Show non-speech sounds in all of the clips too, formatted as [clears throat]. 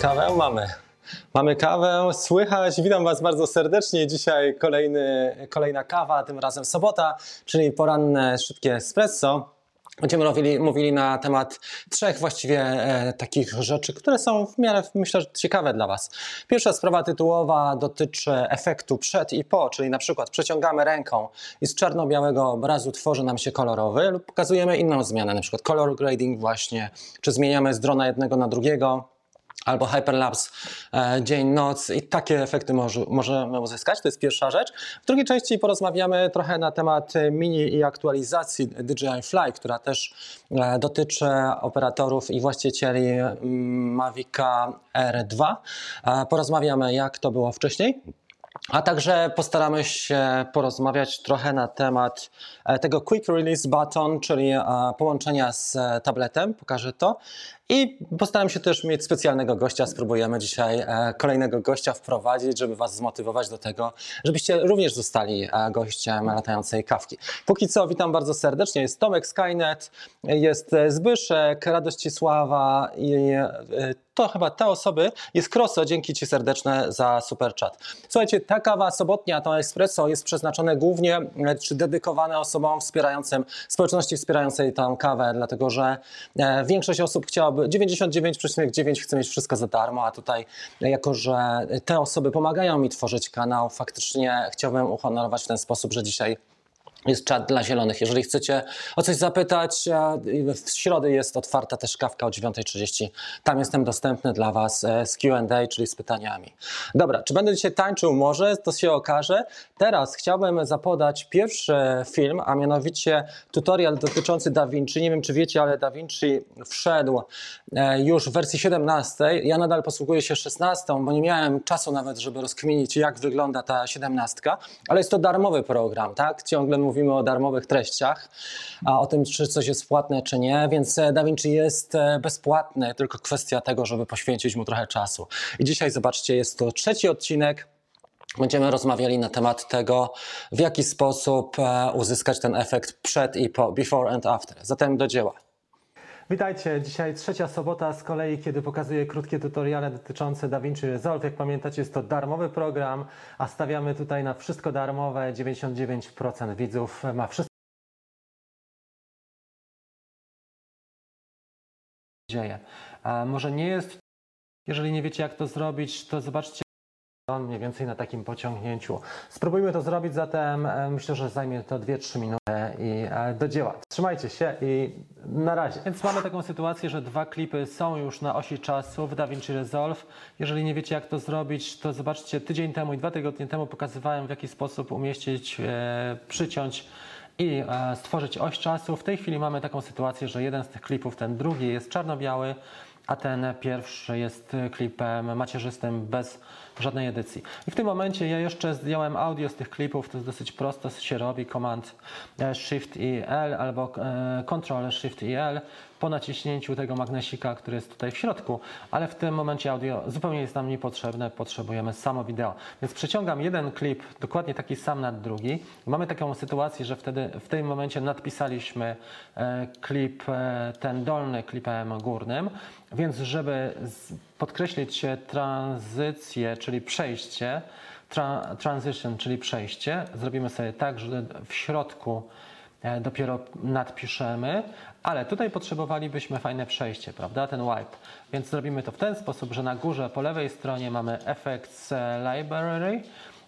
Kawę mamy. Mamy kawę, słychać. Witam Was bardzo serdecznie. Dzisiaj kolejny, kolejna kawa, tym razem sobota, czyli poranne szybkie espresso. Będziemy mówili, mówili na temat trzech właściwie e, takich rzeczy, które są w miarę, myślę, ciekawe dla Was. Pierwsza sprawa tytułowa dotyczy efektu przed i po, czyli na przykład przeciągamy ręką i z czarno-białego obrazu tworzy nam się kolorowy lub pokazujemy inną zmianę, na przykład color grading właśnie, czy zmieniamy z drona jednego na drugiego albo hyperlapse e, dzień-noc i takie efekty może, możemy uzyskać. To jest pierwsza rzecz. W drugiej części porozmawiamy trochę na temat mini i aktualizacji DJI Fly, która też e, dotyczy operatorów i właścicieli mm, Mavica R2. E, porozmawiamy jak to było wcześniej. A także postaramy się porozmawiać trochę na temat e, tego Quick Release Button, czyli e, połączenia z tabletem, pokażę to. I postaram się też mieć specjalnego gościa. Spróbujemy dzisiaj e, kolejnego gościa wprowadzić, żeby Was zmotywować do tego, żebyście również zostali e, gościem latającej kawki. Póki co witam bardzo serdecznie. Jest Tomek Skynet, jest e, Zbyszek, Radościsława i e, to chyba te osoby. Jest Kroso, dzięki Ci serdeczne za super chat. Słuchajcie, ta kawa sobotnia, to espresso jest przeznaczone głównie, czy dedykowane osobom wspierającym, społeczności wspierającej tę kawę, dlatego że większość osób chciałaby, 99,9 chce mieć wszystko za darmo, a tutaj jako, że te osoby pomagają mi tworzyć kanał, faktycznie chciałbym uhonorować w ten sposób, że dzisiaj jest czat dla zielonych. Jeżeli chcecie o coś zapytać, w środę jest otwarta też kawka o 9.30. Tam jestem dostępny dla Was e, z QA, czyli z pytaniami. Dobra, czy będę dzisiaj tańczył? Może, to się okaże. Teraz chciałbym zapodać pierwszy film, a mianowicie tutorial dotyczący DaVinci. Nie wiem, czy wiecie, ale DaVinci wszedł e, już w wersji 17. Ja nadal posługuję się 16, bo nie miałem czasu nawet, żeby rozkminić, jak wygląda ta 17, ale jest to darmowy program, tak? Ciągle mówimy o darmowych treściach, a o tym, czy coś jest płatne, czy nie, więc e, DaVinci jest e, bezpłatny, tylko kwestia tego, żeby poświęcić mu trochę czasu. I dzisiaj, zobaczcie, jest to trzeci odcinek. Będziemy rozmawiali na temat tego, w jaki sposób e, uzyskać ten efekt przed i po, before and after. Zatem do dzieła. Witajcie, dzisiaj trzecia sobota z kolei, kiedy pokazuję krótkie tutoriale dotyczące DaVinci Resolve. Jak pamiętacie, jest to darmowy program, a stawiamy tutaj na wszystko darmowe. 99% widzów ma wszystko dzieje. A może nie jest, jeżeli nie wiecie jak to zrobić, to zobaczcie mniej więcej na takim pociągnięciu. Spróbujmy to zrobić, zatem e, myślę, że zajmie to 2-3 minuty i e, do dzieła. Trzymajcie się i na razie. Więc mamy taką sytuację, że dwa klipy są już na osi czasu w DaVinci Resolve. Jeżeli nie wiecie jak to zrobić, to zobaczcie, tydzień temu i dwa tygodnie temu pokazywałem w jaki sposób umieścić, e, przyciąć i stworzyć oś czasu. W tej chwili mamy taką sytuację, że jeden z tych klipów, ten drugi jest czarno-biały, a ten pierwszy jest klipem macierzystym bez żadnej edycji. I w tym momencie ja jeszcze zdjąłem audio z tych klipów, to jest dosyć prosto się robi, Command e, Shift i L albo e, Ctrl Shift i L po naciśnięciu tego magnesika, który jest tutaj w środku, ale w tym momencie audio zupełnie jest nam niepotrzebne, potrzebujemy samo wideo. Więc przeciągam jeden klip, dokładnie taki sam nad drugi. Mamy taką sytuację, że wtedy w tym momencie nadpisaliśmy e, klip, ten dolny klipem górnym, więc żeby podkreślić tranzycję, czyli przejście, tra, transition, czyli przejście, zrobimy sobie tak, że w środku e, dopiero nadpiszemy, ale tutaj potrzebowalibyśmy fajne przejście, prawda, ten wipe. Więc zrobimy to w ten sposób, że na górze po lewej stronie mamy Effects Library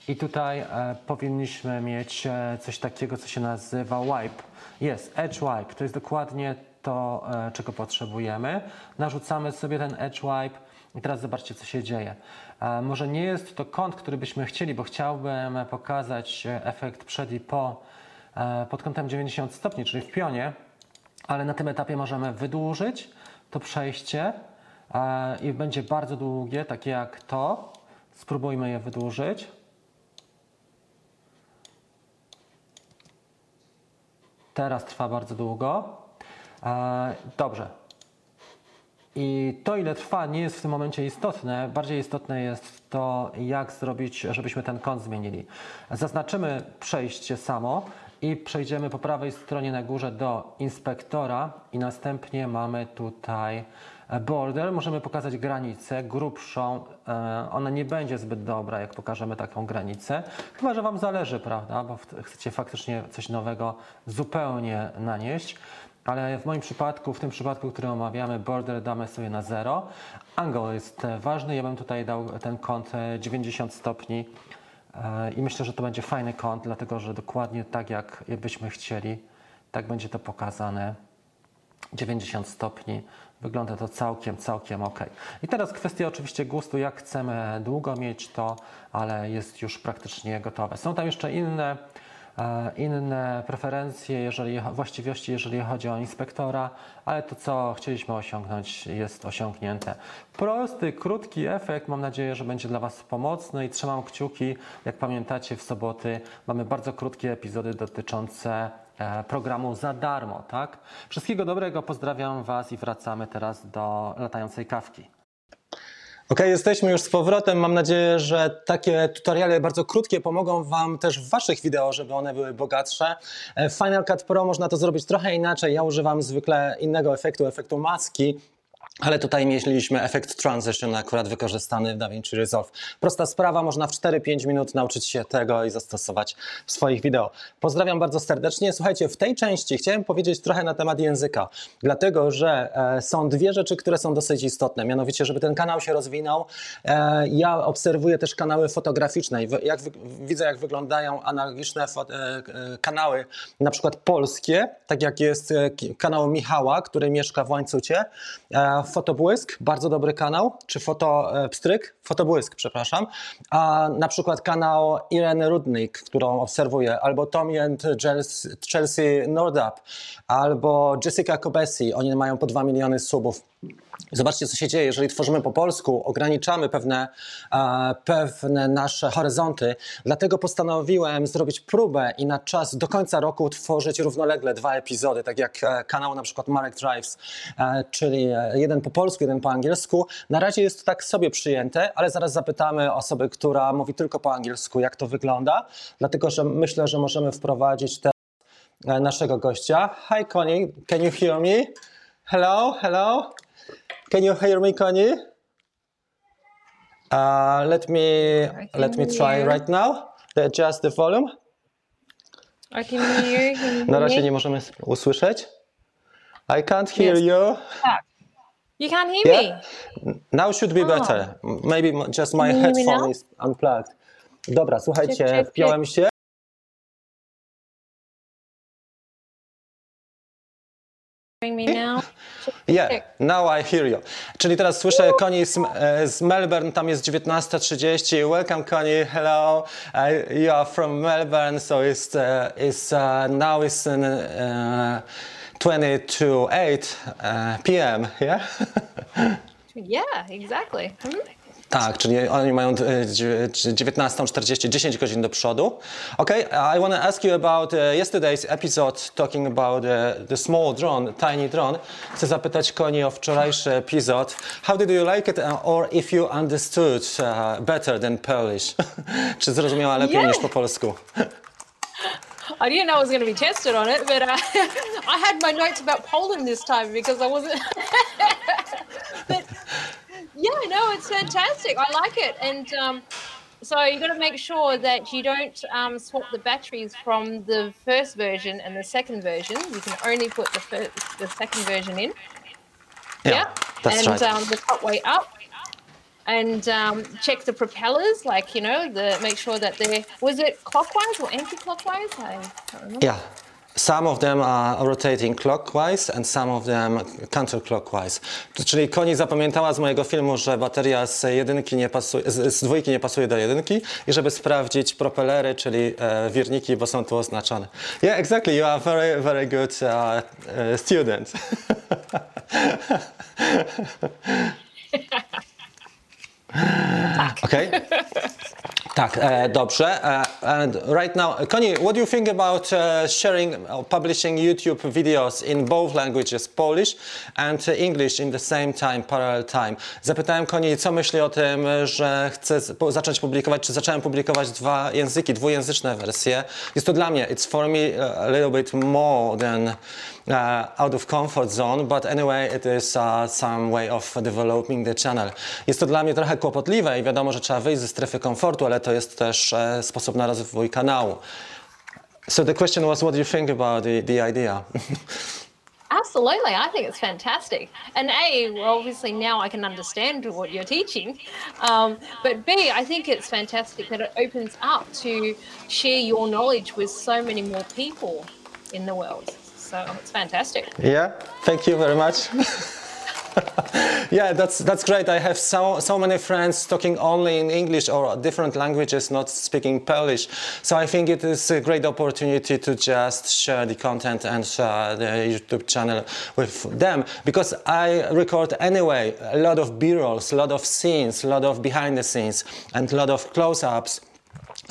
i tutaj e, powinniśmy mieć e, coś takiego, co się nazywa wipe. Jest Edge Wipe, to jest dokładnie to, e, czego potrzebujemy. Narzucamy sobie ten Edge Wipe i teraz zobaczcie, co się dzieje. E, może nie jest to kąt, który byśmy chcieli, bo chciałbym pokazać efekt przed i po e, pod kątem 90 stopni, czyli w pionie, ale na tym etapie możemy wydłużyć to przejście i będzie bardzo długie, takie jak to. Spróbujmy je wydłużyć. Teraz trwa bardzo długo. Dobrze. I to, ile trwa, nie jest w tym momencie istotne. Bardziej istotne jest to, jak zrobić, żebyśmy ten kąt zmienili. Zaznaczymy przejście samo i przejdziemy po prawej stronie na górze do inspektora i następnie mamy tutaj border, możemy pokazać granicę grubszą. E, Ona nie będzie zbyt dobra, jak pokażemy taką granicę. Chyba, że Wam zależy, prawda? Bo chcecie faktycznie coś nowego zupełnie nanieść. Ale w moim przypadku, w tym przypadku, który omawiamy, border damy sobie na 0. Angle jest e, ważny. Ja bym tutaj dał ten kąt e, 90 stopni. E, I myślę, że to będzie fajny kąt, dlatego że dokładnie tak, jak byśmy chcieli, tak będzie to pokazane. 90 stopni. Wygląda to całkiem, całkiem ok. I teraz kwestia oczywiście gustu, jak chcemy długo mieć to, ale jest już praktycznie gotowe. Są tam jeszcze inne, e, inne preferencje, jeżeli, właściwości, jeżeli chodzi o inspektora, ale to, co chcieliśmy osiągnąć, jest osiągnięte. Prosty, krótki efekt, mam nadzieję, że będzie dla Was pomocny i trzymam kciuki. Jak pamiętacie, w soboty mamy bardzo krótkie epizody dotyczące e, programu za darmo, tak? Wszystkiego dobrego, pozdrawiam Was i wracamy teraz do latającej kawki. Ok, jesteśmy już z powrotem. Mam nadzieję, że takie tutoriale bardzo krótkie pomogą Wam też w Waszych wideo, żeby one były bogatsze. E, W Final Cut Pro można to zrobić trochę inaczej. Ja używam zwykle innego efektu, efektu maski. Ale tutaj mieliśmy efekt transition akurat wykorzystany w DaVinci Resolve. Prosta sprawa, można w 4-5 minut nauczyć się tego i zastosować w swoich wideo. Pozdrawiam bardzo serdecznie. Słuchajcie, w tej części chciałem powiedzieć trochę na temat języka, dlatego że e, są dwie rzeczy, które są dosyć istotne. Mianowicie, żeby ten kanał się rozwinął, e, ja obserwuję też kanały fotograficzne i wy- jak widzę, jak wyglądają analogiczne e, e, kanały, na przykład polskie, tak jak jest e, kanał Michała, który mieszka w Łańcucie, e, Fotobłysk, bardzo dobry kanał, czy Foto e, Fotobłysk, przepraszam, a na przykład kanał Ireny Rudnik, którą obserwuję, albo Tommy and Chelsea, Chelsea Nordup, albo Jessica Kobesi, oni mają po 2 miliony subów. Zobaczcie, co się dzieje. Jeżeli tworzymy po polsku, ograniczamy pewne, e, pewne nasze horyzonty. Dlatego postanowiłem zrobić próbę i na czas do końca roku tworzyć równolegle dwa epizody, tak jak e, kanał na przykład Marek Drives, e, czyli jeden po polsku, jeden po angielsku. Na razie jest to tak sobie przyjęte, ale zaraz zapytamy osoby, która mówi tylko po angielsku, jak to wygląda, dlatego że myślę, że możemy wprowadzić te naszego gościa. Hi Connie, can you hear me? Hello, hello. Can you hear me, Connie? Uh, let me let me try hear. right now. Adjust the volume. I can hear you Na razie nie możemy usłyszeć. I can't hear Yes. you. You can't hear Yeah? me. Now should be better. M- Maybe just my headphone is unplugged. Dobra, słuchajcie, check, wpiąłem się. Me now? Yeah, check. now I hear you. Czyli teraz słyszę Connie z, e, z Melbourne, tam jest 19.30. Welcome Connie, hello. Uh, you are from Melbourne, so it's, uh, it's uh, now it's in, uh, 20 to 8 uh, p.m., yeah? [laughs] Yeah, exactly. Mhm. Tak, czyli oni mają e, dzie- 19.40, 10 godzin do przodu. Okay, I want to ask you about uh, yesterday's episode talking about uh, the small drone, tiny drone. Chcę zapytać Koni o wczorajszy epizod. How did you like it or if you understood better than Polish? [laughs] Czy zrozumiała lepiej Yeah. niż po polsku? I didn't know I was going to be tested on it, but uh, [laughs] I had my notes about Poland this time because I wasn't. [laughs] but yeah, no, it's fantastic. I like it, and um, so you've got to make sure that you don't um, swap the batteries from the first version and the second version. You can only put the first, the second version in. Yeah, that's and right. um, the top way up. And um, check the propellers, like you know, the make sure that they're was it clockwise or anti-clockwise? I can't remember. Yeah. Some of them are rotating clockwise and some of them counterclockwise. Czyli Koni zapamiętała z mojego filmu, że bateria z jedynki nie pasuje, z, z dwójki nie pasuje do jedynki i żeby sprawdzić propelery, czyli e, wirniki, bo są tu oznaczone. Yeah, exactly. You are very, very good uh, uh, student. [laughs] Okay. [laughs] Tak, e, dobrze. E, and right now, Connie, what do you think about uh, sharing or publishing YouTube videos in both languages, Polish and English in the same time, parallel time? Zapytałem Connie, co myśli o tym, że chcę zacząć publikować, czy zacząłem publikować dwa języki, dwujęzyczne wersje. Jest to dla mnie, it's for me uh, a little bit more than out of comfort zone, but anyway, it is uh, some way of developing the channel. Jest to dla mnie trochę kłopotliwe i wiadomo, że trzeba wyjść ze strefy komfortu, ale to jest też sposób na rozwój kanału. So the question was, what do you think about the, the idea? [laughs] Absolutely, I think it's fantastic. And A, well, obviously now I can understand what you're teaching. Um, but B, I think it's fantastic that it opens up to share your knowledge with so many more people in the world. So it's fantastic. Yeah, thank you very much. [laughs] yeah, that's that's great. I have so so many friends talking only in English or different languages, not speaking Polish. So I think it is a great opportunity to just share the content and uh, the YouTube channel with them because I record anyway a lot of B-rolls, a lot of scenes, a lot of behind the scenes, and a lot of close-ups.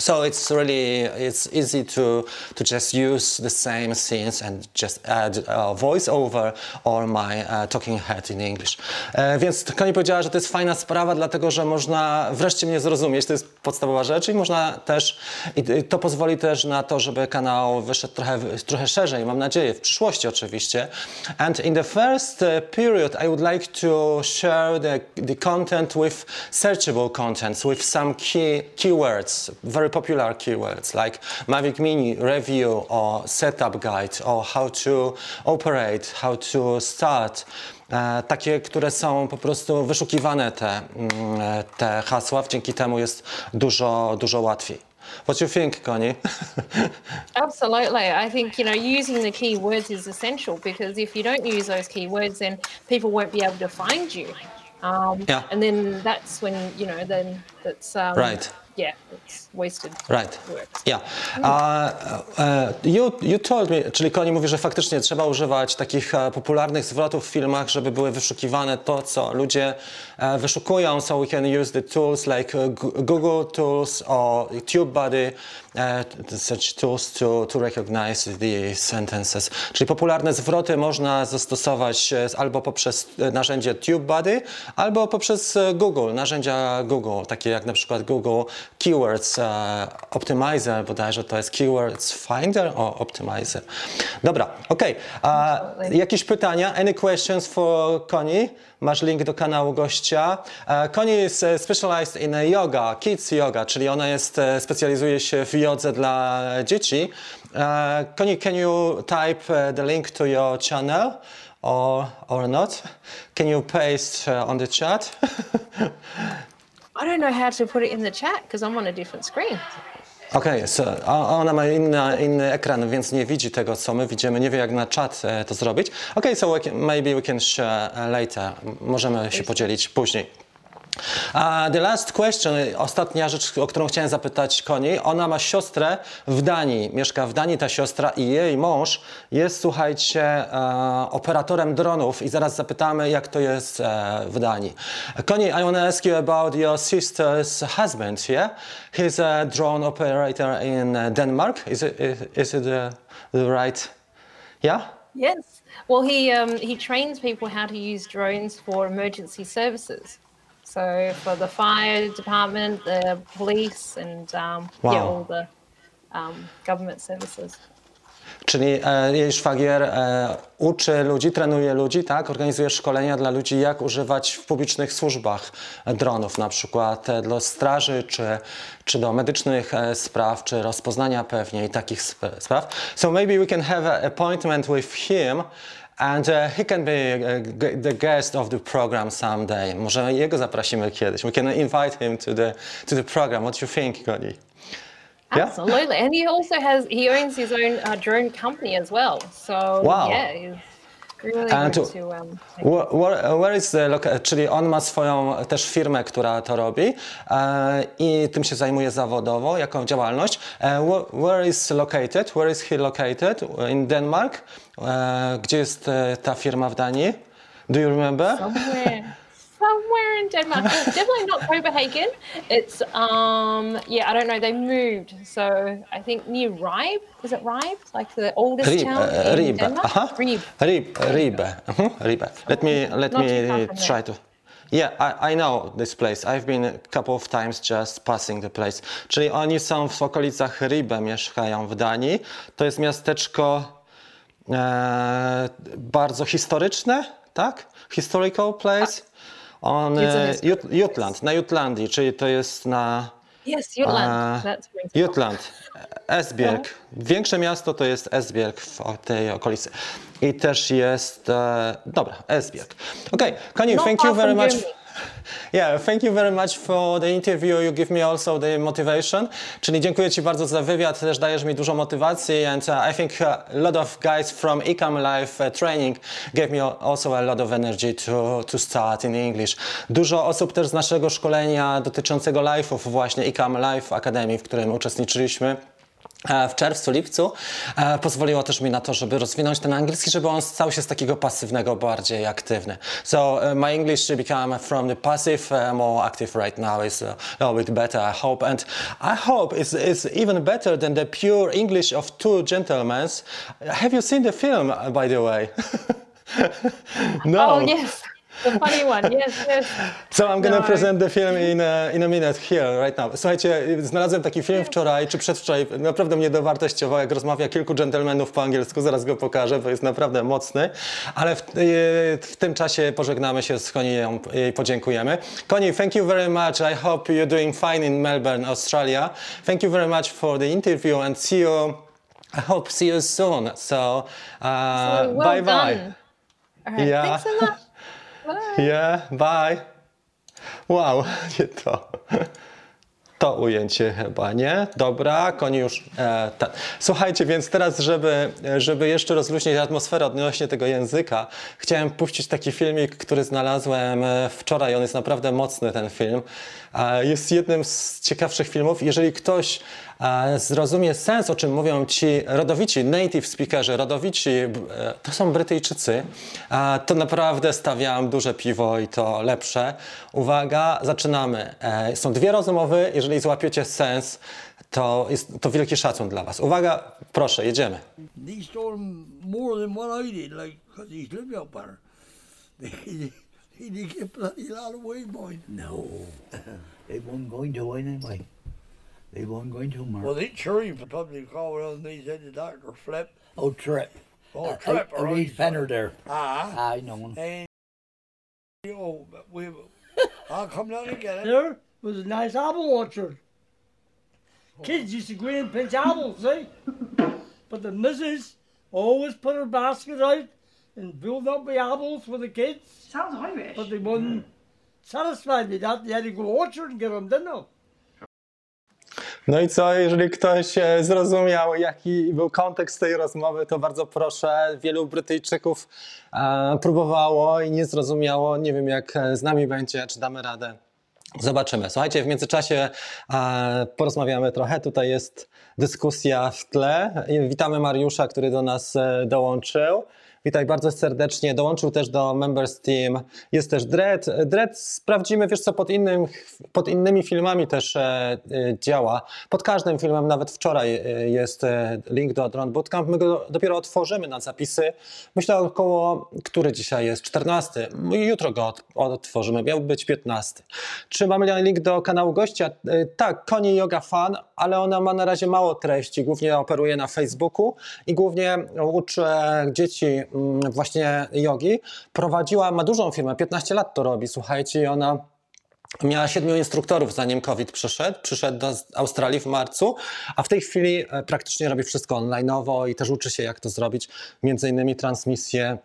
So it's really it's easy to to just use the same scenes and just add a voiceover or my uh, talking head in English. E, więc Koni powiedziała, że to jest fajna sprawa, dlatego że można wreszcie mnie zrozumieć. To jest podstawowa rzecz i można też i to pozwoli też na to, żeby kanał wyszedł trochę trochę szerzej. Mam nadzieję w przyszłości oczywiście. And in the first uh, period, I would like to share the the content with searchable contents with some key keywords, very popular keywords like Mavic Mini review or setup guide or how to operate, how to start. Takie, które są po prostu wyszukiwane te, mm, te hasła, dzięki temu jest dużo, dużo łatwiej. What do you think, Connie? [laughs] Absolutely. I think, you know, using the keywords is essential because if you don't use those keywords, then people won't be able to find you. Um, Yeah. And then that's when, you know, then that's. Um, Right. Yeah, it's wasted Right. Yeah. Uh, you, you told me, czyli Koni mówi, że faktycznie trzeba używać takich e, popularnych zwrotów w filmach, żeby były wyszukiwane to, co ludzie e, wyszukują. So we can use the tools like Google tools or TubeBuddy, such tools to, to recognize the sentences. Czyli popularne zwroty można zastosować albo poprzez narzędzie TubeBuddy, albo poprzez Google, narzędzia Google, takie jak na przykład Google Keywords Optimizer, bodajże to jest Keywords Finder o Optimizer. Dobra, okej. A Jakieś pytania? Any questions for Connie? Masz link do kanału gościa. E, Connie e, specialized in yoga, kids yoga, czyli ona jest, e, specjalizuje się w jodze dla dzieci. E, Connie, can you type e, the link to your channel or, or not? Can you paste e, on the chat? [laughs] I don't know how to put it in the chat because I'm on a different screen. Okej, so, ona ma inna, inny ekran, więc nie widzi tego, co my widzimy, nie wie jak na czat e, to zrobić. Okej, so we can, maybe we can share e, later. Możemy się podzielić później. The last question, ostatnia rzecz, o którą chciałem zapytać Koni. Ona ma siostrę w Danii, mieszka w Danii ta siostra i jej mąż jest, słuchajcie, e, operatorem dronów i zaraz zapytamy, jak to jest e, w Danii. Koni, I want to ask you about your sister's husband, yeah? He's a drone operator in Denmark. Is it, is it uh, the right, yeah? Yes. Well, he um, he trains people how to use drones for emergency services. So for the fire department, the police, and um, yeah, Wow. all the um, government services. Czyli e, jej szwagier e, uczy ludzi, trenuje ludzi, tak? Organizuje szkolenia dla ludzi, jak używać w publicznych służbach dronów, na przykład e, dla straży, czy, czy do medycznych e, spraw, czy rozpoznania pewnie i takich sp- spraw. So maybe we can have an appointment with him and uh, he can be uh, the guest of the program someday. Może jego zaprosimy kiedyś. We can invite him to the, to the program. What do you think, Connie? Yeah? Absolutely, and he also has he owns his own uh, drone company as well. So Wow. yeah, really to- Where, where, is the czyli on ma swoją też firmę, która to robi e, i tym się zajmuje zawodowo, jaką działalność. E, where, is located? Where is he located? In Denmark? E, gdzie jest ta firma w Danii? Do you remember? somewhere somewhere in Denmark. Definitely not Copenhagen. It's um yeah, I don't know. They moved, so I think near Ribe. Is it Ribe? Like the oldest Rib, town e, in Ribe. Denmark? Aha. Ribe. Rib, Ribe. Mhm, Ribe. Let me let Not me try to. Yeah, I, I know this place. I've been a couple of times just passing the place. Czyli oni są w okolicach Ribe, mieszkają w Danii. To jest miasteczko e, bardzo historyczne, tak? Historical place. On, e, Jut, Jutland, na Jutlandii, czyli to jest na Yes, Jutland. Jutland, Esbjerg. Większe miasto to jest Esbjerg w tej okolicy. I też jest, e, dobra, Esbjerg. Okay, Connie, Not thank you very much. Germany. Yeah, thank you very much for the interview. You give me also the motivation. Czyli dziękuję Ci bardzo za wywiad, też dajesz mi dużo motywacji and uh, I think uh, a lot of guys from Ecom Life uh, training gave me al- also a lot of energy to, to start in English. Dużo osób też z naszego szkolenia dotyczącego live'ów właśnie Ecom Life Academy, w którym uczestniczyliśmy w czerwcu, lipcu, e, pozwoliło też mi na to, żeby rozwinąć ten angielski, żeby on stał się z takiego pasywnego bardziej aktywny. So uh, my English become from the passive more active right now is a little bit better, I hope. And I hope it's, it's even better than the pure English of two gentlemen. Have you seen the film, by the way? [laughs] no. Oh yes, the funny one. Yes, yes. So I'm gonna No, present the film in a, in a minute here, right now. Słuchajcie, znalazłem taki film wczoraj, czy przedwczoraj, naprawdę mnie dowartościował, jak rozmawia kilku dżentelmenów po angielsku, zaraz go pokażę, bo jest naprawdę mocny, ale w, e, w tym czasie pożegnamy się z Konią i podziękujemy. Koni, thank you very much. I hope you're doing fine in Melbourne, Australia. Thank you very much for the interview and see you, I hope see you soon. So, uh, well bye bye. right. Yeah. Thanks so. Bye. Yeah, bye. Wow, [laughs] nie to. To ujęcie chyba, nie? Dobra, koni już. E. Słuchajcie, więc teraz, żeby, żeby jeszcze rozluźnić atmosferę odnośnie tego języka, chciałem puścić taki filmik, który znalazłem e, wczoraj. On jest naprawdę mocny, ten film. E, jest jednym z ciekawszych filmów. Jeżeli ktoś zrozumie sens, o czym mówią ci rodowici, native speakerzy, rodowici, e, to są Brytyjczycy, to naprawdę stawiam duże piwo i to lepsze. Uwaga, zaczynamy. E, Są dwie rozmowy. Jeżeli złapiecie sens, to jest to wielki szacun dla Was. Uwaga, proszę, jedziemy. He stole more than what I did, like, because he's lived up [laughs] there. he, he did get bloody lot away, boy. No, they weren't going to anyway. They weren't going to, Mark. Well, they sure he probably called around and they said the doctor flipped. oh, Trip. Oh, Uh, Trip, uh, all Reed right. Fenner there. Ah, I know him. and oh, but we, [laughs] I'll come down and get it. There was a nice apple orchard. Kids used to go in and pinch apples, see? But the missus always put her basket out and build up the apples for the kids. Sounds Irish. But they wasn't satisfied with that. They had to go orchard and get them, didn't they? No i co, jeżeli ktoś e, zrozumiał, jaki był kontekst tej rozmowy, to bardzo proszę. Wielu Brytyjczyków e, próbowało i nie zrozumiało. Nie wiem, jak e, z nami będzie, czy damy radę. Zobaczymy. Słuchajcie, w międzyczasie porozmawiamy trochę. Tutaj jest dyskusja w tle. Witamy Mariusza, który do nas dołączył. Witaj bardzo serdecznie. Dołączył też do Members Team. Jest też Dread. Dread sprawdzimy, wiesz co, pod, innym, pod innymi filmami też e, e, działa. Pod każdym filmem, nawet wczoraj e, jest e, link do Drone Bootcamp. My go dopiero otworzymy na zapisy. Myślę około, który dzisiaj jest? 14. Jutro go ot- otworzymy. Miał być 15. Czy mamy link do kanału gościa? E, Tak, Koni Yoga Fan, ale ona ma na razie mało treści. Głównie operuje na Facebooku i głównie uczy dzieci właśnie jogi. Prowadziła, ma dużą firmę, 15 lat to robi, słuchajcie, i ona Miała siedmiu instruktorów, zanim COVID przyszedł. Przyszedł do Australii w marcu, a w tej chwili e, praktycznie robi wszystko online'owo i też uczy się, jak to zrobić, między innymi transmisję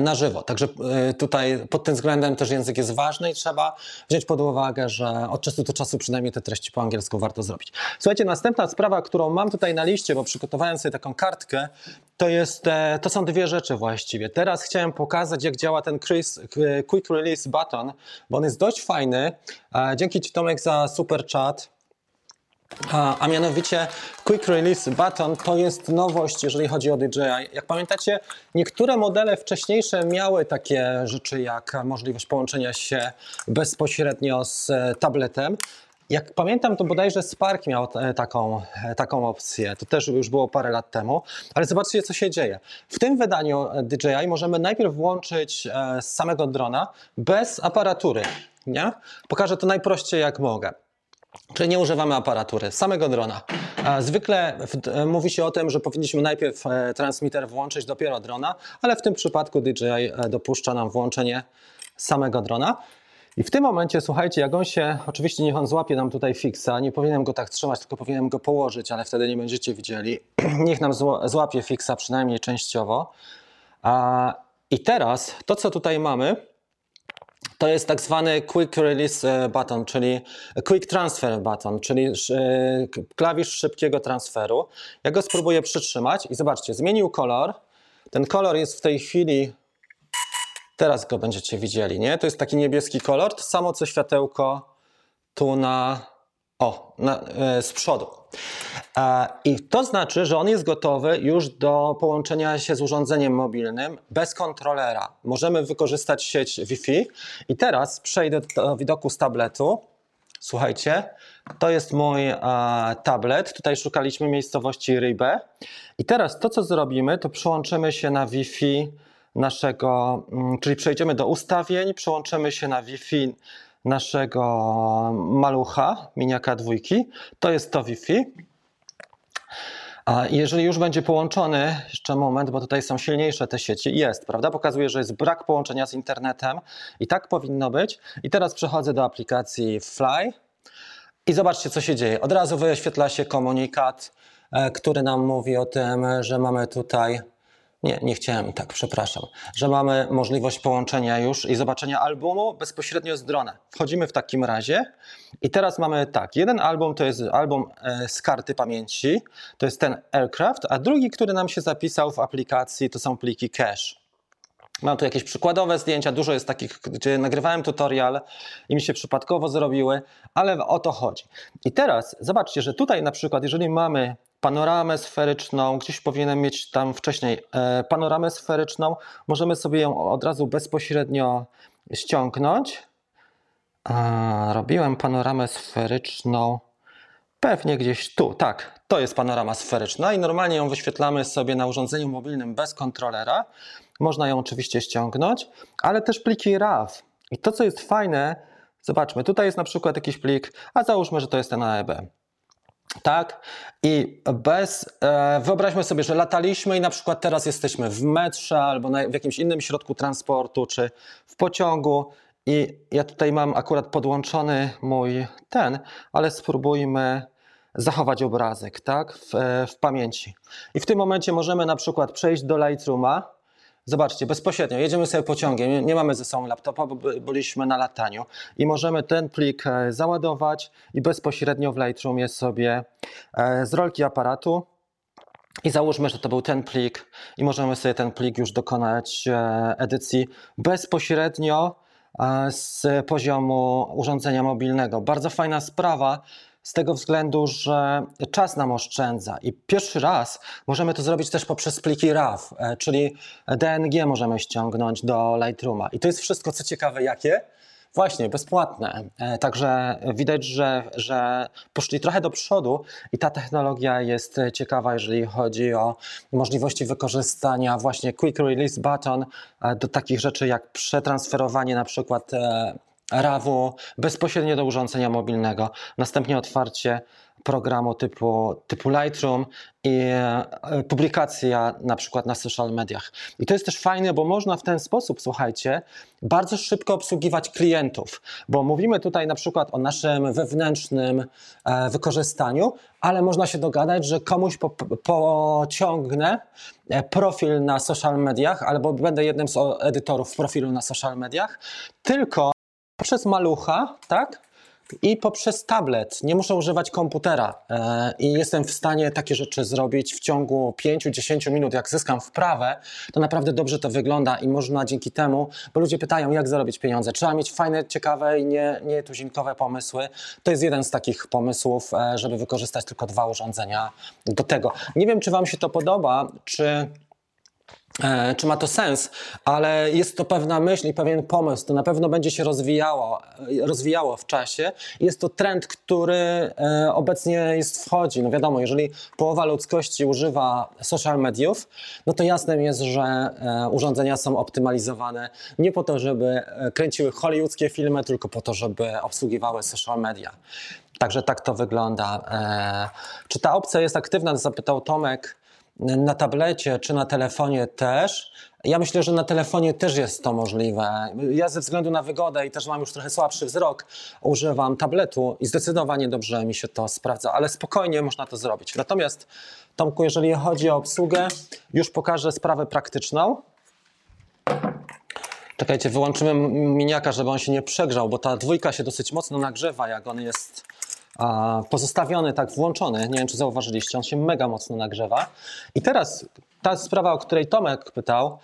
na żywo. Także e, tutaj pod tym względem też język jest ważny i trzeba wziąć pod uwagę, że od czasu do czasu przynajmniej te treści po angielsku warto zrobić. Słuchajcie, następna sprawa, którą mam tutaj na liście, bo przygotowałem sobie taką kartkę, to, jest, e, to są dwie rzeczy właściwie. Teraz chciałem pokazać, jak działa ten e, Quick Release Button, bo on jest dość fajny. E, Dzięki Ci Tomek za super chat. A, a mianowicie Quick Release Button to jest nowość, jeżeli chodzi o DJI. Jak pamiętacie, niektóre modele wcześniejsze miały takie rzeczy jak możliwość połączenia się bezpośrednio z e, tabletem. Jak pamiętam, to bodajże Spark miał e, taką, e, taką opcję. To też już było parę lat temu. Ale zobaczcie, co się dzieje. W tym wydaniu DJI możemy najpierw włączyć z samego drona bez aparatury. Nie? Pokażę to najprościej, jak mogę. Czyli nie używamy aparatury, samego drona. Zwykle mówi się o tym, że powinniśmy najpierw e, transmitter włączyć, dopiero drona, ale w tym przypadku DJI e, dopuszcza nam włączenie samego drona. I w tym momencie, słuchajcie, jak on się, oczywiście niech on złapie nam tutaj fixa, nie powinienem go tak trzymać, tylko powinienem go położyć, ale wtedy nie będziecie widzieli. [clears throat] niech nam złapie fixa przynajmniej częściowo. I teraz to, co tutaj mamy, to jest tak zwany Quick Release e, Button, czyli Quick Transfer Button, czyli e, klawisz szybkiego transferu. Ja go spróbuję przytrzymać i zobaczcie, zmienił kolor. Ten kolor jest w tej chwili, teraz go będziecie widzieli, nie? To jest taki niebieski kolor, to samo co światełko tu na, o, na, e, z przodu. E, I to znaczy, że on jest gotowy już do połączenia się z urządzeniem mobilnym bez kontrolera. Możemy wykorzystać sieć Wi-Fi. I teraz przejdę do widoku z tabletu. Słuchajcie, to jest mój e, tablet. Tutaj szukaliśmy miejscowości Rybę. I teraz to, co zrobimy, to przyłączymy się na Wi-Fi naszego, mm, czyli przejdziemy do ustawień, przyłączymy się na Wi-Fi naszego malucha, miniaka dwójki. To jest to Wi-Fi. Jeżeli już będzie połączony, jeszcze moment, bo tutaj są silniejsze te sieci, jest, prawda? Pokazuje, że jest brak połączenia z internetem i tak powinno być. I teraz przechodzę do aplikacji Fly i zobaczcie, co się dzieje. Od razu wyświetla się komunikat, e, który nam mówi o tym, że mamy tutaj. Nie, nie chciałem tak, przepraszam. Że mamy możliwość połączenia już i zobaczenia albumu bezpośrednio z drona. Wchodzimy w takim razie i teraz mamy tak. Jeden album to jest album e, z karty pamięci, to jest ten Aircraft, a drugi, który nam się zapisał w aplikacji, to są pliki cache. Mam tu jakieś przykładowe zdjęcia, dużo jest takich, gdzie nagrywałem tutorial i mi się przypadkowo zrobiły, ale o to chodzi. I teraz zobaczcie, że tutaj na przykład, jeżeli mamy panoramę sferyczną, gdzieś powinienem mieć tam wcześniej e, panoramę sferyczną, możemy sobie ją od razu bezpośrednio ściągnąć. Robiłem panoramę sferyczną. Pewnie gdzieś tu, tak, to jest panorama sferyczna i normalnie ją wyświetlamy sobie na urządzeniu mobilnym bez kontrolera. Można ją oczywiście ściągnąć, ale też pliki RAW. I to, co jest fajne, zobaczmy, tutaj jest na przykład jakiś plik, a załóżmy, że to jest ten AEB. Tak? I bez. E, wyobraźmy sobie, że lataliśmy i na przykład teraz jesteśmy w metrze albo na, w jakimś innym środku transportu czy w pociągu. I ja tutaj mam akurat podłączony mój ten, ale spróbujmy zachować obrazek, tak? W, e, w pamięci. I w tym momencie możemy na przykład przejść do Lightrooma. Zobaczcie, bezpośrednio jedziemy sobie pociągiem, nie, mamy ze sobą laptopa, bo by- byliśmy na lataniu i możemy ten plik e, załadować i bezpośrednio w Lightroomie sobie e, z rolki aparatu i załóżmy, że to był ten plik i możemy sobie ten plik już dokonać e, edycji bezpośrednio z poziomu urządzenia mobilnego. Bardzo fajna sprawa z tego względu, że czas nam oszczędza i pierwszy raz możemy to zrobić też poprzez pliki RAW, e, czyli DNG możemy ściągnąć do Lightrooma. I to jest wszystko, co ciekawe, jakie? Właśnie, bezpłatne. E, Także widać, że, że poszli trochę do przodu i ta technologia jest ciekawa, jeżeli chodzi o możliwości wykorzystania właśnie Quick Release Button e, do takich rzeczy jak przetransferowanie na przykład RAW-u bezpośrednio do urządzenia mobilnego, następnie otwarcie programu typu, typu Lightroom i e, publikacja na przykład na social mediach. I to jest też fajne, bo można w ten sposób, słuchajcie, bardzo szybko obsługiwać klientów, bo mówimy tutaj na przykład o naszym wewnętrznym e, wykorzystaniu, ale można się dogadać, że komuś po, pociągnę e, profil na social mediach albo będę jednym z edytorów profilu na social mediach, tylko poprzez malucha, tak? I poprzez tablet. Nie muszę używać komputera. E, I jestem w stanie takie rzeczy zrobić w ciągu 5-10 minut. Jak zyskam wprawę, to naprawdę dobrze to wygląda i można dzięki temu, bo ludzie pytają, jak zarobić pieniądze. Trzeba mieć fajne, ciekawe i nie, nie tuzinkowe pomysły. To jest jeden z takich pomysłów, e, żeby wykorzystać tylko dwa urządzenia do tego. Nie wiem, czy Wam się to podoba, czy czy ma to sens, ale jest to pewna myśl i pewien pomysł. To na pewno będzie się rozwijało, e, rozwijało w czasie. Jest to trend, który e, obecnie jest wchodzi. No wiadomo, jeżeli połowa ludzkości używa social mediów, no to jasnym jest, że e, urządzenia są optymalizowane nie po to, żeby e, kręciły hollywoodzkie filmy, tylko po to, żeby obsługiwały social media. Także tak to wygląda. E, czy ta opcja jest aktywna? Zapytał Tomek. Na tablecie czy na telefonie też? Ja myślę, że na telefonie też jest to możliwe. Ja ze względu na wygodę i też mam już trochę słabszy wzrok, używam tabletu i zdecydowanie dobrze mi się to sprawdza, ale spokojnie można to zrobić. Natomiast Tomku, jeżeli chodzi o obsługę, już pokażę sprawę praktyczną. Czekajcie, wyłączymy miniaka, żeby on się nie przegrzał, bo ta dwójka się dosyć mocno nagrzewa, jak on jest pozostawiony, tak włączony. Nie wiem, czy zauważyliście, on się mega mocno nagrzewa. I teraz ta sprawa, o której Tomek pytał.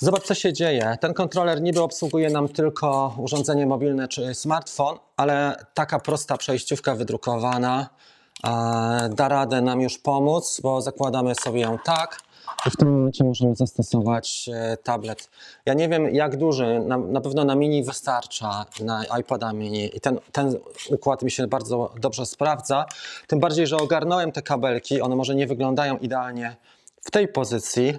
Zobacz, co się dzieje. Ten kontroler niby obsługuje nam tylko urządzenie mobilne czy smartfon, ale taka prosta przejściówka wydrukowana e, da radę nam już pomóc, bo zakładamy sobie ją tak. W tym momencie możemy zastosować e, tablet. Ja nie wiem jak duży, na, na pewno na mini wystarcza, na iPada mini i ten, ten układ mi się bardzo dobrze sprawdza. Tym bardziej, że ogarnąłem te kabelki, one może nie wyglądają idealnie w tej pozycji,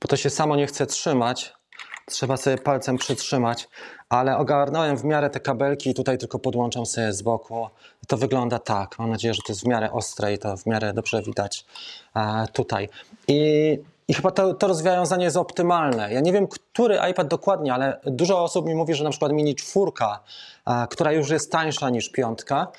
bo to się samo nie chce trzymać. Trzeba sobie palcem przytrzymać, ale ogarnąłem w miarę te kabelki i tutaj tylko podłączam sobie z boku. To wygląda tak. Mam nadzieję, że to jest w miarę ostre i to w miarę dobrze widać e, tutaj. I, i chyba to, to rozwiązanie jest optymalne. Ja nie wiem, który iPad dokładnie, ale dużo osób mi mówi, że na przykład Mini 4, e, która już jest tańsza niż piątka,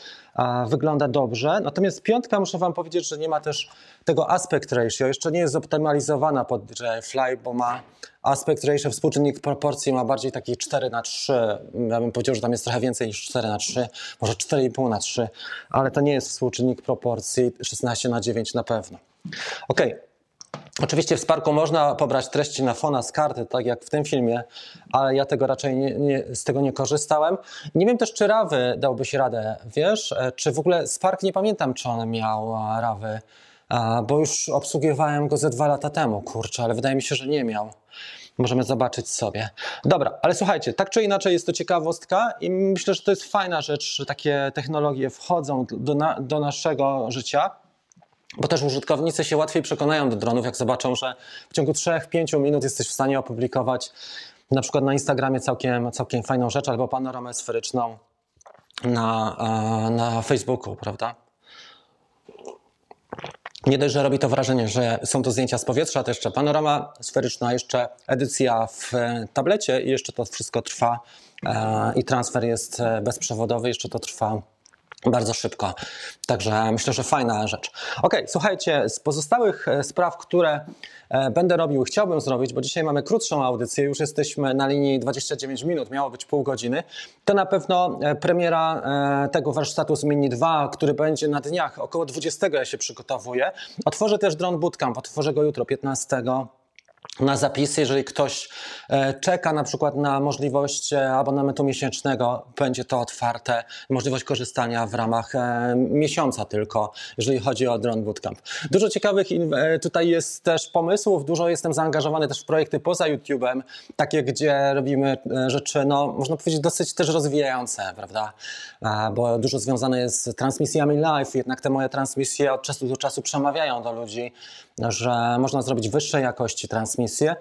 wygląda dobrze. Natomiast piątka, muszę Wam powiedzieć, że nie ma też tego aspect ratio. Jeszcze nie jest zoptymalizowana pod Fly, bo ma aspect ratio, współczynnik proporcji ma bardziej taki 4 na 3. Ja bym powiedział, że tam jest trochę więcej niż 4 na 3, może 4,5 na 3, ale to nie jest współczynnik proporcji 16 na 9 na pewno. Ok. Oczywiście w Sparku można pobrać treści na fona z karty, tak jak w tym filmie, ale ja tego raczej nie, nie, z tego nie korzystałem. Nie wiem też, czy Rawy dałby się radę, wiesz? E, Czy w ogóle Spark, nie pamiętam, czy on miał e, Rawy, e, bo już obsługiwałem go ze dwa lata temu, kurczę, ale wydaje mi się, że nie miał. Możemy zobaczyć sobie. Dobra, ale słuchajcie, tak czy inaczej jest to ciekawostka i myślę, że to jest fajna rzecz, że takie technologie wchodzą do, na, do naszego życia. Bo też użytkownicy się łatwiej przekonają do dronów, jak zobaczą, że w ciągu 3-5 minut jesteś w stanie opublikować na przykład na Instagramie całkiem, całkiem fajną rzecz albo panoramę sferyczną na, e, na Facebooku, prawda? Nie dość, że robi to wrażenie, że są to zdjęcia z powietrza, to jeszcze panorama sferyczna, jeszcze edycja w e, tablecie i jeszcze to wszystko trwa e, i transfer jest bezprzewodowy, jeszcze to trwa bardzo szybko. Także myślę, że fajna rzecz. Ok, słuchajcie, z pozostałych e, spraw, które e, będę robił, chciałbym zrobić, bo dzisiaj mamy krótszą audycję, już jesteśmy na linii 29 minut, miało być pół godziny, to na pewno e, premiera tego warsztatu z Mini 2, który będzie na dniach, około 20 ja się przygotowuję. Otworzę też Drone Bootcamp, otworzę go jutro, 15 na zapisy, jeżeli ktoś e, czeka na przykład na możliwość e, abonamentu miesięcznego, będzie to otwarte, możliwość korzystania w ramach e, miesiąca tylko, jeżeli chodzi o Drone Bootcamp. Dużo ciekawych tutaj jest też pomysłów, dużo jestem zaangażowany też w projekty poza YouTube'em, takie, gdzie robimy rzeczy, no można powiedzieć dosyć też rozwijające, prawda, bo dużo związane jest z transmisjami live, jednak te moje transmisje od czasu do czasu przemawiają do ludzi, że można zrobić wyższej jakości transmisje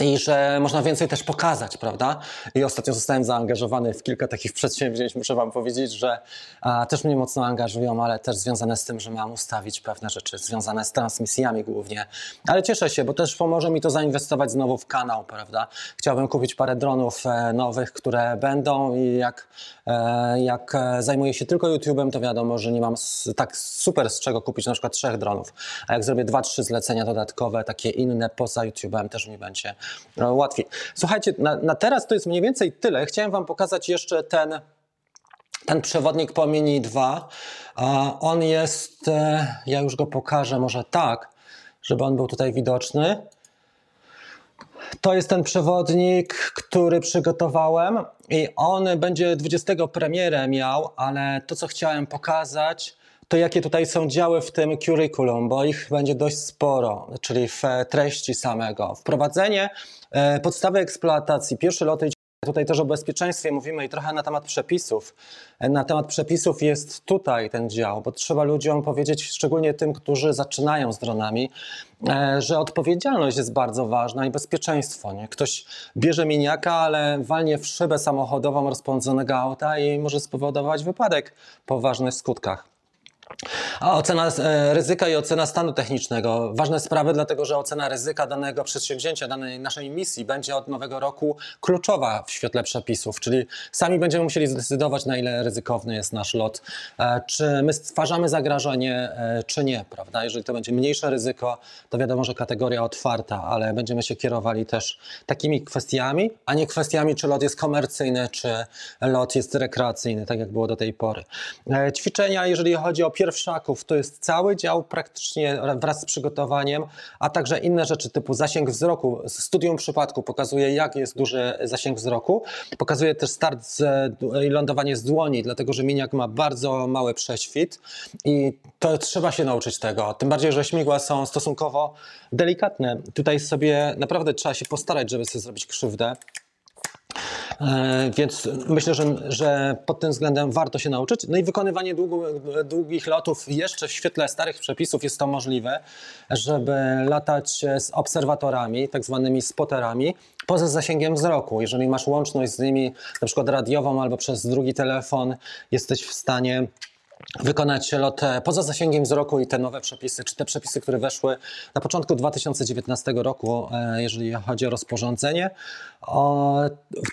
i że można więcej też pokazać, prawda? I ostatnio zostałem zaangażowany w kilka takich [laughs] przedsięwzięć, muszę Wam powiedzieć, że a, też mnie mocno angażują, ale też związane z tym, że mam ustawić pewne rzeczy związane z transmisjami głównie. Ale cieszę się, bo też pomoże mi to zainwestować znowu w kanał, prawda? Chciałbym kupić parę dronów e, nowych, które będą i jak, e, jak e, zajmuję się tylko YouTube'em, to wiadomo, że nie mam tak super z czego kupić na przykład trzech dronów. A jak zrobię dwa, trzy zlecenia dodatkowe, takie inne poza YouTube'em, też mi będzie e, łatwiej. Słuchajcie, na, na teraz to jest mniej więcej tyle. Chciałem Wam pokazać jeszcze ten, ten przewodnik po Mini 2. A On jest, e, ja już go pokażę może tak, żeby on był tutaj widoczny. To jest ten przewodnik, który przygotowałem i on będzie 20 premierę miał, ale to co chciałem pokazać, to jakie tutaj są działy w tym curriculum, bo ich będzie dość sporo, czyli w e, treści samego. Wprowadzenie, e, podstawy eksploatacji, pierwsze loty Tutaj też o bezpieczeństwie mówimy i trochę na temat przepisów. Na temat przepisów jest tutaj ten dział, bo trzeba ludziom powiedzieć, szczególnie tym, którzy zaczynają z dronami, e, że odpowiedzialność jest bardzo ważna i bezpieczeństwo. Nie? Ktoś bierze miniaka, ale walnie w szybę samochodową rozpędzonego auta i może spowodować wypadek po ważnych skutkach. A ocena e, ryzyka i ocena stanu technicznego. Ważne sprawy, dlatego że ocena ryzyka danego przedsięwzięcia, danej naszej misji będzie od nowego roku kluczowa w świetle przepisów, czyli sami będziemy musieli zdecydować, na ile ryzykowny jest nasz lot, e, czy my stwarzamy zagrożenie, e, czy nie, prawda? Jeżeli to będzie mniejsze ryzyko, to wiadomo, że kategoria otwarta, ale będziemy się kierowali też takimi kwestiami, a nie kwestiami, czy lot jest komercyjny, czy lot jest rekreacyjny, tak jak było do tej pory. Ćwiczenia, jeżeli chodzi o pierwszaków, to jest cały dział praktycznie wraz z przygotowaniem, a także inne rzeczy typu zasięg wzroku. Studium przypadku pokazuje, jak jest duży zasięg wzroku. Pokazuje też start i lądowanie z dłoni, dlatego że miniak ma bardzo mały prześwit i to trzeba się nauczyć tego. Tym bardziej, że śmigła są stosunkowo delikatne. Tutaj sobie naprawdę trzeba się postarać, żeby sobie zrobić krzywdę. E, Więc myślę, że, że pod tym względem warto się nauczyć. No i wykonywanie długu, długich lotów jeszcze w świetle starych przepisów jest to możliwe, żeby latać z obserwatorami, tak zwanymi spoterami, poza zasięgiem wzroku. Jeżeli masz łączność z nimi, na przykład radiową albo przez drugi telefon, jesteś w stanie wykonać lot poza zasięgiem wzroku i te nowe przepisy, czy te przepisy, które weszły na początku 2019 roku, e, jeżeli chodzi o rozporządzenie,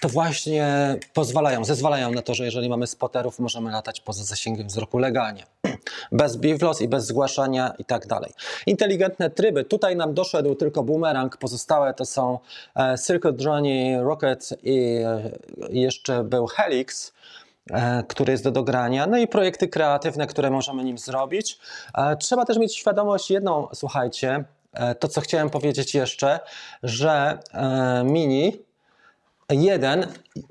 to właśnie pozwalają, zezwalają na to, że jeżeli mamy spoterów, możemy latać poza zasięgiem wzroku legalnie. [clears throat] Bez BIVLOS i bez zgłaszania i tak dalej. Inteligentne tryby. Tutaj nam doszedł tylko boomerang, pozostałe to są e, Circle Drone, Rocket i e, jeszcze był Helix który jest do dogrania, no i projekty kreatywne, które możemy nim zrobić. E, Trzeba też mieć świadomość jedną, słuchajcie, e, to co chciałem powiedzieć jeszcze, że e, Mini jeden,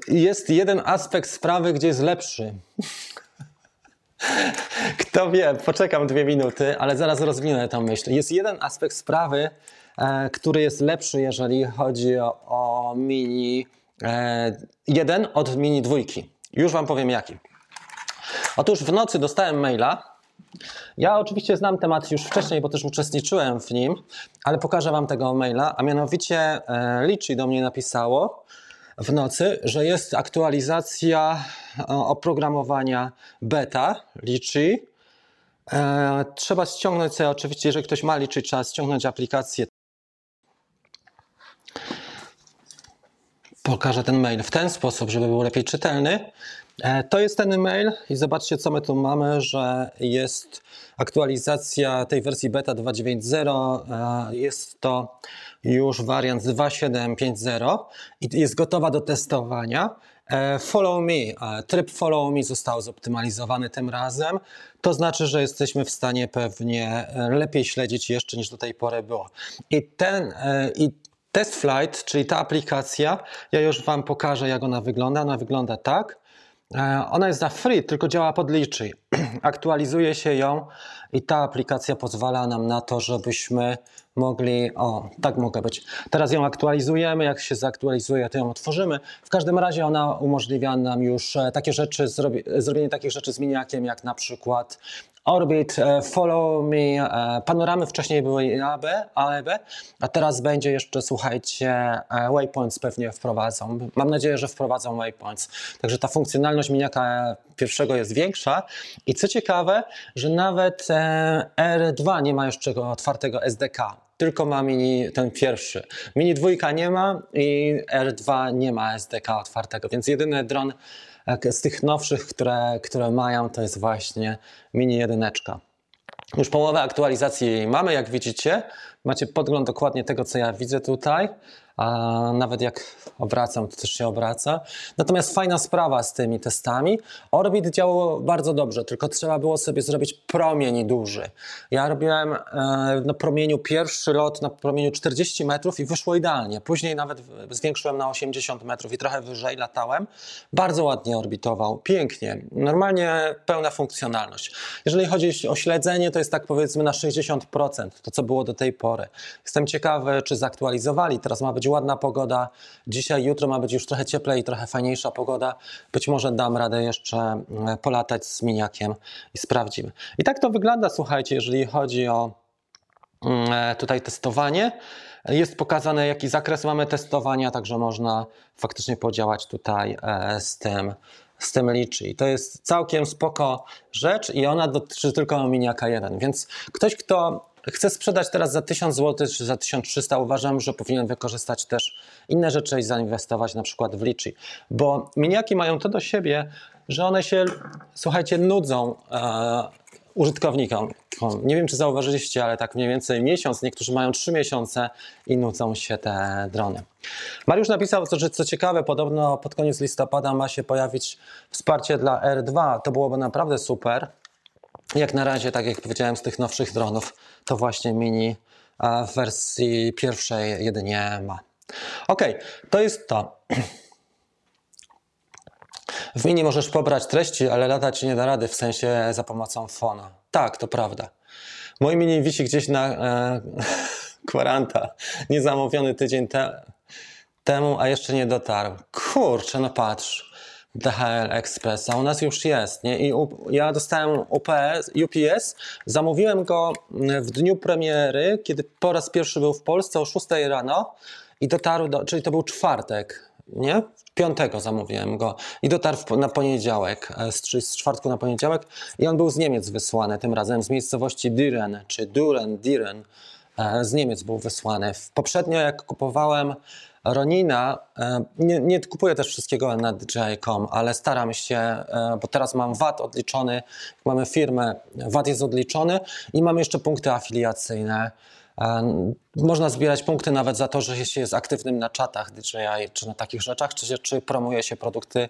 jest jeden aspekt sprawy, gdzie jest lepszy. [laughs] Kto wie, poczekam dwie minuty, ale zaraz rozwinę tę myśl. Jest jeden aspekt sprawy, e, który jest lepszy, jeżeli chodzi o, o Mini e, 1 od Mini dwójki. Już Wam powiem jaki. Otóż w nocy dostałem maila. Ja oczywiście znam temat już wcześniej, bo też uczestniczyłem w nim, ale pokażę Wam tego maila, a mianowicie e, Liczy do mnie napisało w nocy, że jest aktualizacja e, oprogramowania beta Liczy. E, trzeba ściągnąć sobie, oczywiście, jeżeli ktoś ma Liczy, trzeba ściągnąć aplikację. Pokażę ten mail w ten sposób, żeby był lepiej czytelny. E, To jest ten mail i zobaczcie, co my tu mamy, że jest aktualizacja tej wersji beta 2.9.0. e, Jest to już wariant 2.7.5.0 i jest gotowa do testowania. E, Follow me, tryb follow me został zoptymalizowany tym razem. To znaczy, że jesteśmy w stanie pewnie lepiej śledzić jeszcze niż do tej pory było. I ten, i Test Flight, czyli ta aplikacja, ja już Wam pokażę, jak ona wygląda. Ona wygląda tak. E, Ona jest za free, tylko działa pod liczy. [clears throat] Aktualizuje się ją i ta aplikacja pozwala nam na to, żebyśmy mogli. O, tak mogę być. Teraz ją aktualizujemy. Jak się zaktualizuje, to ją otworzymy. W każdym razie ona umożliwia nam już e, takie rzeczy, zrobi, zrobienie takich rzeczy z miniakiem, jak na przykład Orbit, e, Follow Me, e, panoramy wcześniej były AEB, AEB, a teraz będzie jeszcze, słuchajcie, e, Waypoints pewnie wprowadzą. Mam nadzieję, że wprowadzą Waypoints. Także ta funkcjonalność miniaka pierwszego jest większa i co ciekawe, że nawet e, R2 nie ma jeszcze otwartego SDK. Tylko ma mini ten pierwszy. Mini dwójka nie ma i R2 nie ma SDK otwartego, więc jedyny dron z tych nowszych, które, które mają, to jest właśnie mini jedyneczka. Już połowę aktualizacji mamy, jak widzicie. Macie podgląd dokładnie tego, co ja widzę tutaj. A nawet jak obracam, to też się obraca. Natomiast fajna sprawa z tymi testami. Orbit działał bardzo dobrze, tylko trzeba było sobie zrobić promień duży. Ja robiłem e, na promieniu pierwszy lot na promieniu 40 metrów i wyszło idealnie. Później nawet zwiększyłem na 80 metrów i trochę wyżej latałem. Bardzo ładnie orbitował, pięknie. Normalnie pełna funkcjonalność. Jeżeli chodzi o śledzenie, to jest tak powiedzmy na 60%, to co było do tej pory. Jestem ciekawy, czy zaktualizowali. Teraz ma być ładna pogoda. Dzisiaj, jutro ma być już trochę cieplej, trochę fajniejsza pogoda. Być może dam radę jeszcze e, polatać z miniakiem i sprawdzimy. I tak to wygląda, słuchajcie, jeżeli chodzi o mm, e, tutaj testowanie. Jest pokazane, jaki zakres mamy testowania, także można faktycznie podziałać tutaj e, z tym, z tym liczy. I to jest całkiem spoko rzecz i ona dotyczy tylko miniaka 1. Więc ktoś, kto chce sprzedać teraz za 1000 zł czy za 1300, uważam, że powinien wykorzystać też inne rzeczy i zainwestować na przykład w liczy. Bo miniaki mają to do siebie, że one się, słuchajcie, nudzą e, użytkownikom. Nie wiem, czy zauważyliście, ale tak mniej więcej miesiąc, niektórzy mają trzy miesiące i nudzą się te drony. Mariusz napisał, że co ciekawe, podobno pod koniec listopada ma się pojawić wsparcie dla R2. To byłoby naprawdę super. Jak na razie, tak jak powiedziałem, z tych nowszych dronów, to właśnie mini w wersji pierwszej jedynie ma. Ok, to jest to. W mini możesz pobrać treści, ale latać nie da rady, w sensie za pomocą fona. Tak, to prawda. Mój mini wisi gdzieś na e, [laughs] kwaranta, niezamówiony tydzień te, temu, a jeszcze nie dotarł. Kurczę, no patrz. DHL Express, a u nas już jest, nie? I ja dostałem UPS, UPS, zamówiłem go mm, w dniu premiery, kiedy po raz pierwszy był w Polsce o 6 rano i dotarł, do, czyli to był czwartek, nie? Piątego zamówiłem go i dotarł na poniedziałek, e, z, z czwartku na poniedziałek i on był z Niemiec wysłany, tym razem z miejscowości Diren, czy Duren, Diren, e, z Niemiec był wysłany. Poprzednio jak kupowałem Ronina, e, nie, nie kupuję też wszystkiego na DJI.com, ale staram się, e, bo teraz mam VAT odliczony, mamy firmę, VAT jest odliczony i mam jeszcze punkty afiliacyjne. E, Można zbierać punkty nawet za to, że się jest aktywnym na czatach DJI czy na takich rzeczach, czy, czy promuje się produkty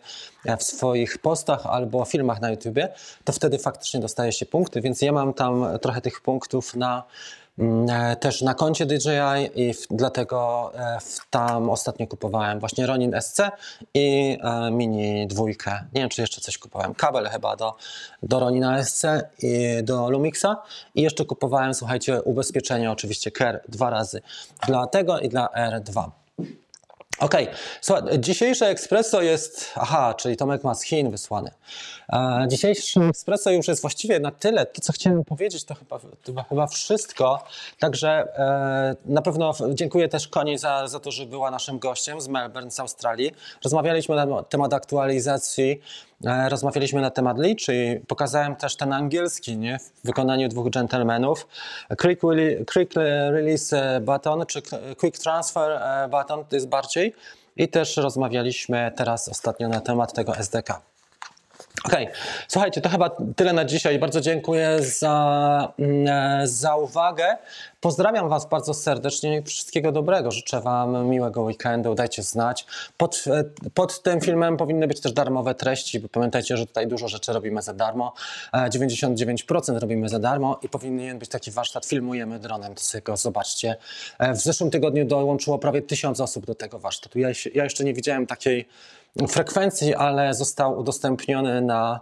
w swoich postach albo filmach na YouTubie, to wtedy faktycznie dostaje się punkty, więc ja mam tam trochę tych punktów na też na koncie DJI i w, dlatego e, w, tam ostatnio kupowałem właśnie Ronin SC i e, Mini dwójkę. Nie wiem, czy jeszcze coś kupowałem. Kabel chyba do, do Ronina SC i do Lumixa i jeszcze kupowałem, słuchajcie, ubezpieczenie oczywiście KER dwa razy dla tego i dla R2. Okej, słuchaj, dzisiejsze espresso jest, aha, czyli Tomek ma z Chin wysłany. E, dzisiejsze espresso już jest właściwie na tyle. To, co chciałem powiedzieć, to chyba, to chyba wszystko. Także e, na pewno dziękuję też Koni za, za to, że była naszym gościem z Melbourne, z Australii. Rozmawialiśmy na temat aktualizacji, rozmawialiśmy na temat liczy. Pokazałem też ten angielski, nie? W wykonaniu dwóch gentlemanów. Quick, quick Release e, Button, czy Quick Transfer e, Button, to jest bardziej. I też rozmawialiśmy teraz ostatnio na temat tego SDK. Okej, słuchajcie, to chyba tyle na dzisiaj. Bardzo dziękuję za, mm, e, za uwagę. Pozdrawiam Was bardzo serdecznie i wszystkiego dobrego. Życzę Wam miłego weekendu. Dajcie znać. Pod, e, pod tym filmem powinny być też darmowe treści, bo pamiętajcie, że tutaj dużo rzeczy robimy za darmo. E, 99% robimy za darmo i powinien być taki warsztat. Filmujemy dronem, go zobaczcie. E, W zeszłym tygodniu dołączyło prawie tysiąc osób do tego warsztatu. Ja, ja jeszcze nie widziałem takiej frekwencji, ale został udostępniony na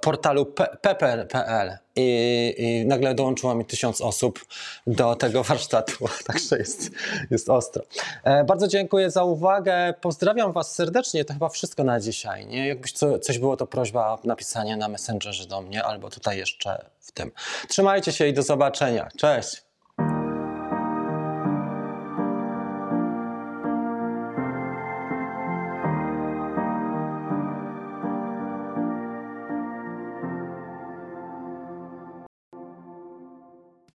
portalu pe- pepper.pl i, i nagle dołączyło mi tysiąc osób do tego warsztatu, [laughs] także jest, jest ostro. E, bardzo dziękuję za uwagę, pozdrawiam Was serdecznie, to chyba wszystko na dzisiaj. Nie? Jakbyś co, coś było, to prośba o napisanie na Messengerze do mnie albo tutaj jeszcze w tym. Trzymajcie się i do zobaczenia. Cześć!